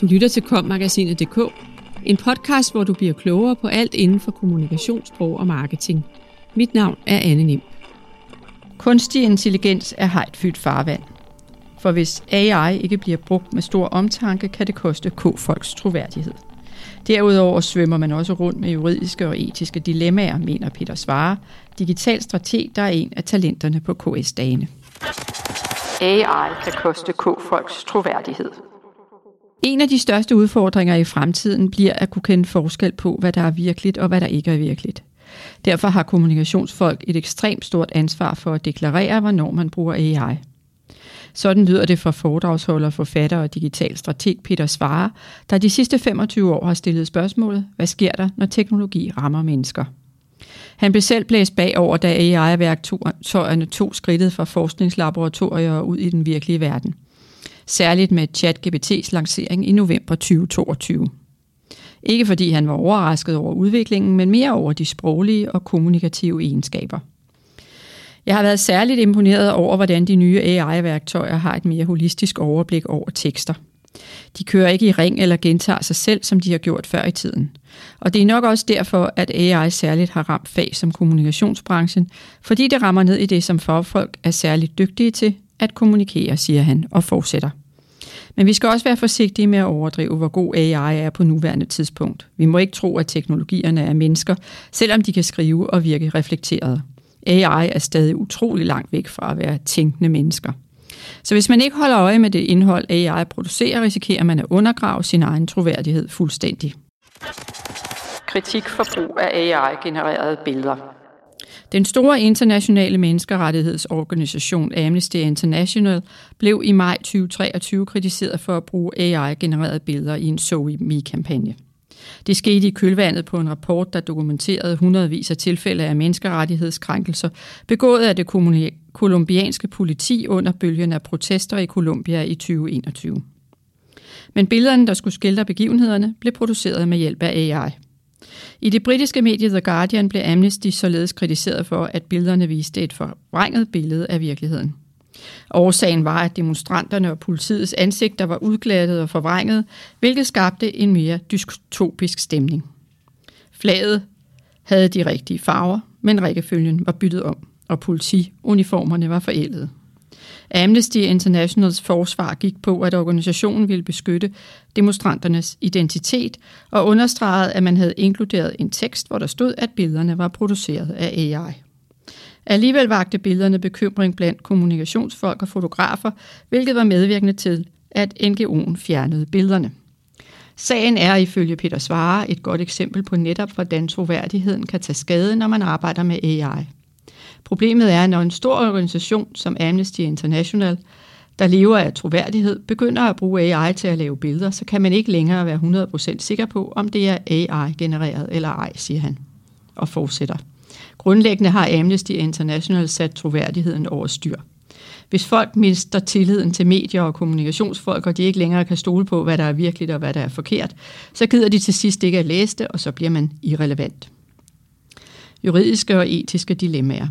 Du lytter til kommagasinet.dk, en podcast, hvor du bliver klogere på alt inden for kommunikationssprog og marketing. Mit navn er Anne Nim. Kunstig intelligens er hejtfyldt farvand. For hvis AI ikke bliver brugt med stor omtanke, kan det koste K-folks troværdighed. Derudover svømmer man også rundt med juridiske og etiske dilemmaer, mener Peter Svare, digital strateg, der er en af talenterne på KS-dagene. AI kan koste K-folks troværdighed. En af de største udfordringer i fremtiden bliver at kunne kende forskel på, hvad der er virkeligt og hvad der ikke er virkeligt. Derfor har kommunikationsfolk et ekstremt stort ansvar for at deklarere, hvornår man bruger AI. Sådan lyder det fra foredragsholder, forfatter og digital strateg Peter Svare, der de sidste 25 år har stillet spørgsmålet, hvad sker der, når teknologi rammer mennesker? Han blev selv blæst bagover, da AI-værktøjerne tog skridtet fra forskningslaboratorier og ud i den virkelige verden. Særligt med ChatGPT's lancering i november 2022. Ikke fordi han var overrasket over udviklingen, men mere over de sproglige og kommunikative egenskaber. Jeg har været særligt imponeret over, hvordan de nye AI-værktøjer har et mere holistisk overblik over tekster. De kører ikke i ring eller gentager sig selv, som de har gjort før i tiden. Og det er nok også derfor, at AI særligt har ramt fag som kommunikationsbranchen, fordi det rammer ned i det, som fagfolk er særligt dygtige til at kommunikere, siger han og fortsætter. Men vi skal også være forsigtige med at overdrive, hvor god AI er på nuværende tidspunkt. Vi må ikke tro, at teknologierne er mennesker, selvom de kan skrive og virke reflekteret. AI er stadig utrolig langt væk fra at være tænkende mennesker. Så hvis man ikke holder øje med det indhold, AI producerer, risikerer man at undergrave sin egen troværdighed fuldstændig. Kritik for brug af AI-genererede billeder. Den store internationale menneskerettighedsorganisation Amnesty International blev i maj 2023 kritiseret for at bruge AI-genererede billeder i en SoWe-kampagne. Det skete i kølvandet på en rapport, der dokumenterede hundredvis af tilfælde af menneskerettighedskrænkelser, begået af det kolumbianske politi under bølgen af protester i Colombia i 2021. Men billederne, der skulle skildre begivenhederne, blev produceret med hjælp af AI. I det britiske medie The Guardian blev Amnesty således kritiseret for, at billederne viste et forvrænget billede af virkeligheden. Årsagen var, at demonstranterne og politiets ansigter var udglattet og forvrænget, hvilket skabte en mere dystopisk stemning. Flaget havde de rigtige farver, men rækkefølgen var byttet om, og politiuniformerne var forældede. Amnesty Internationals forsvar gik på, at organisationen ville beskytte demonstranternes identitet og understregede, at man havde inkluderet en tekst, hvor der stod, at billederne var produceret af AI. Alligevel vagte billederne bekymring blandt kommunikationsfolk og fotografer, hvilket var medvirkende til, at NGO'en fjernede billederne. Sagen er ifølge Peter Svare et godt eksempel på netop, hvordan troværdigheden kan tage skade, når man arbejder med AI. Problemet er, når en stor organisation som Amnesty International, der lever af troværdighed, begynder at bruge AI til at lave billeder, så kan man ikke længere være 100% sikker på, om det er AI-genereret eller ej, siger han, og fortsætter. Grundlæggende har Amnesty International sat troværdigheden over styr. Hvis folk mister tilliden til medier og kommunikationsfolk, og de ikke længere kan stole på, hvad der er virkeligt og hvad der er forkert, så gider de til sidst ikke at læse det, og så bliver man irrelevant. Juridiske og etiske dilemmaer.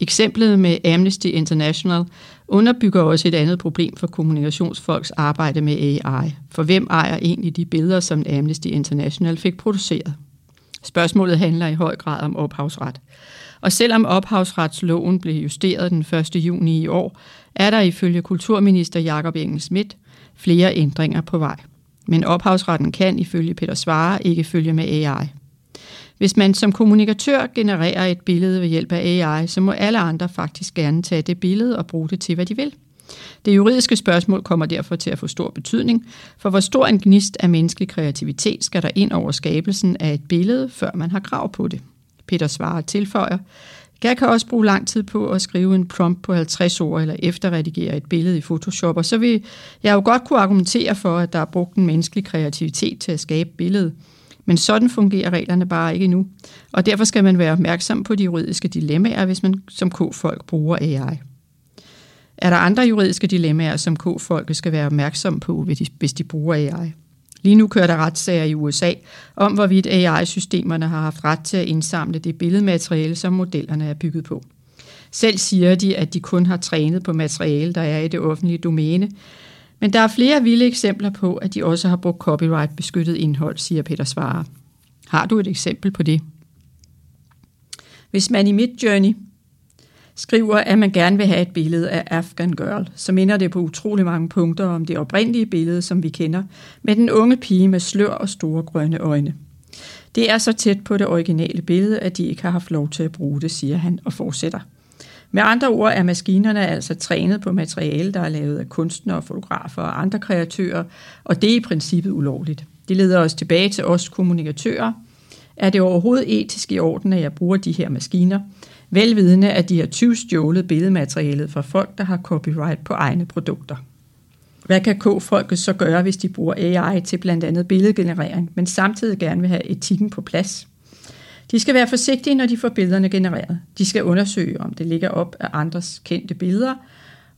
Eksemplet med Amnesty International underbygger også et andet problem for kommunikationsfolks arbejde med AI. For hvem ejer egentlig de billeder, som Amnesty International fik produceret? Spørgsmålet handler i høj grad om ophavsret. Og selvom ophavsretsloven blev justeret den 1. juni i år, er der ifølge kulturminister Jakob Engel Schmidt flere ændringer på vej. Men ophavsretten kan ifølge Peter Svare ikke følge med AI. Hvis man som kommunikatør genererer et billede ved hjælp af AI, så må alle andre faktisk gerne tage det billede og bruge det til, hvad de vil. Det juridiske spørgsmål kommer derfor til at få stor betydning, for hvor stor en gnist af menneskelig kreativitet skal der ind over skabelsen af et billede, før man har krav på det. Peter svarer tilføjer, jeg kan også bruge lang tid på at skrive en prompt på 50 ord eller efterredigere et billede i Photoshop, og så vil jeg jo godt kunne argumentere for, at der er brugt en menneskelig kreativitet til at skabe billedet. Men sådan fungerer reglerne bare ikke nu, og derfor skal man være opmærksom på de juridiske dilemmaer, hvis man som K-folk bruger AI. Er der andre juridiske dilemmaer, som K-folket skal være opmærksom på, hvis de bruger AI? Lige nu kører der retssager i USA om, hvorvidt AI-systemerne har haft ret til at indsamle det billedmateriale, som modellerne er bygget på. Selv siger de, at de kun har trænet på materiale, der er i det offentlige domæne, men der er flere vilde eksempler på, at de også har brugt copyright-beskyttet indhold, siger Peter Svare. Har du et eksempel på det? Hvis man i Midjourney skriver, at man gerne vil have et billede af Afghan Girl, så minder det på utrolig mange punkter om det oprindelige billede, som vi kender, med den unge pige med slør og store grønne øjne. Det er så tæt på det originale billede, at de ikke har haft lov til at bruge det, siger han og fortsætter. Med andre ord er maskinerne altså trænet på materiale, der er lavet af kunstnere, fotografer og andre kreatører, og det er i princippet ulovligt. Det leder os tilbage til os kommunikatører. Er det overhovedet etisk i orden, at jeg bruger de her maskiner? Velvidende, at de har tyvstjålet billedmaterialet fra folk, der har copyright på egne produkter. Hvad kan K-folket så gøre, hvis de bruger AI til blandt andet billedgenerering, men samtidig gerne vil have etikken på plads? De skal være forsigtige, når de får billederne genereret. De skal undersøge, om det ligger op af andres kendte billeder,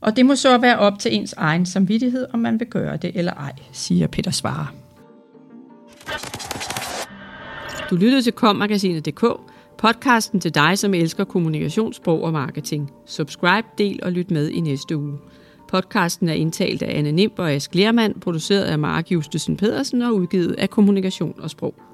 og det må så være op til ens egen samvittighed, om man vil gøre det eller ej, siger Peter Svare. Du lyttede til kommagasinet.dk, podcasten til dig, som elsker kommunikationssprog og marketing. Subscribe, del og lyt med i næste uge. Podcasten er indtalt af Anne Nimb og Ask Lermand, produceret af Mark Justesen Pedersen og udgivet af Kommunikation og Sprog.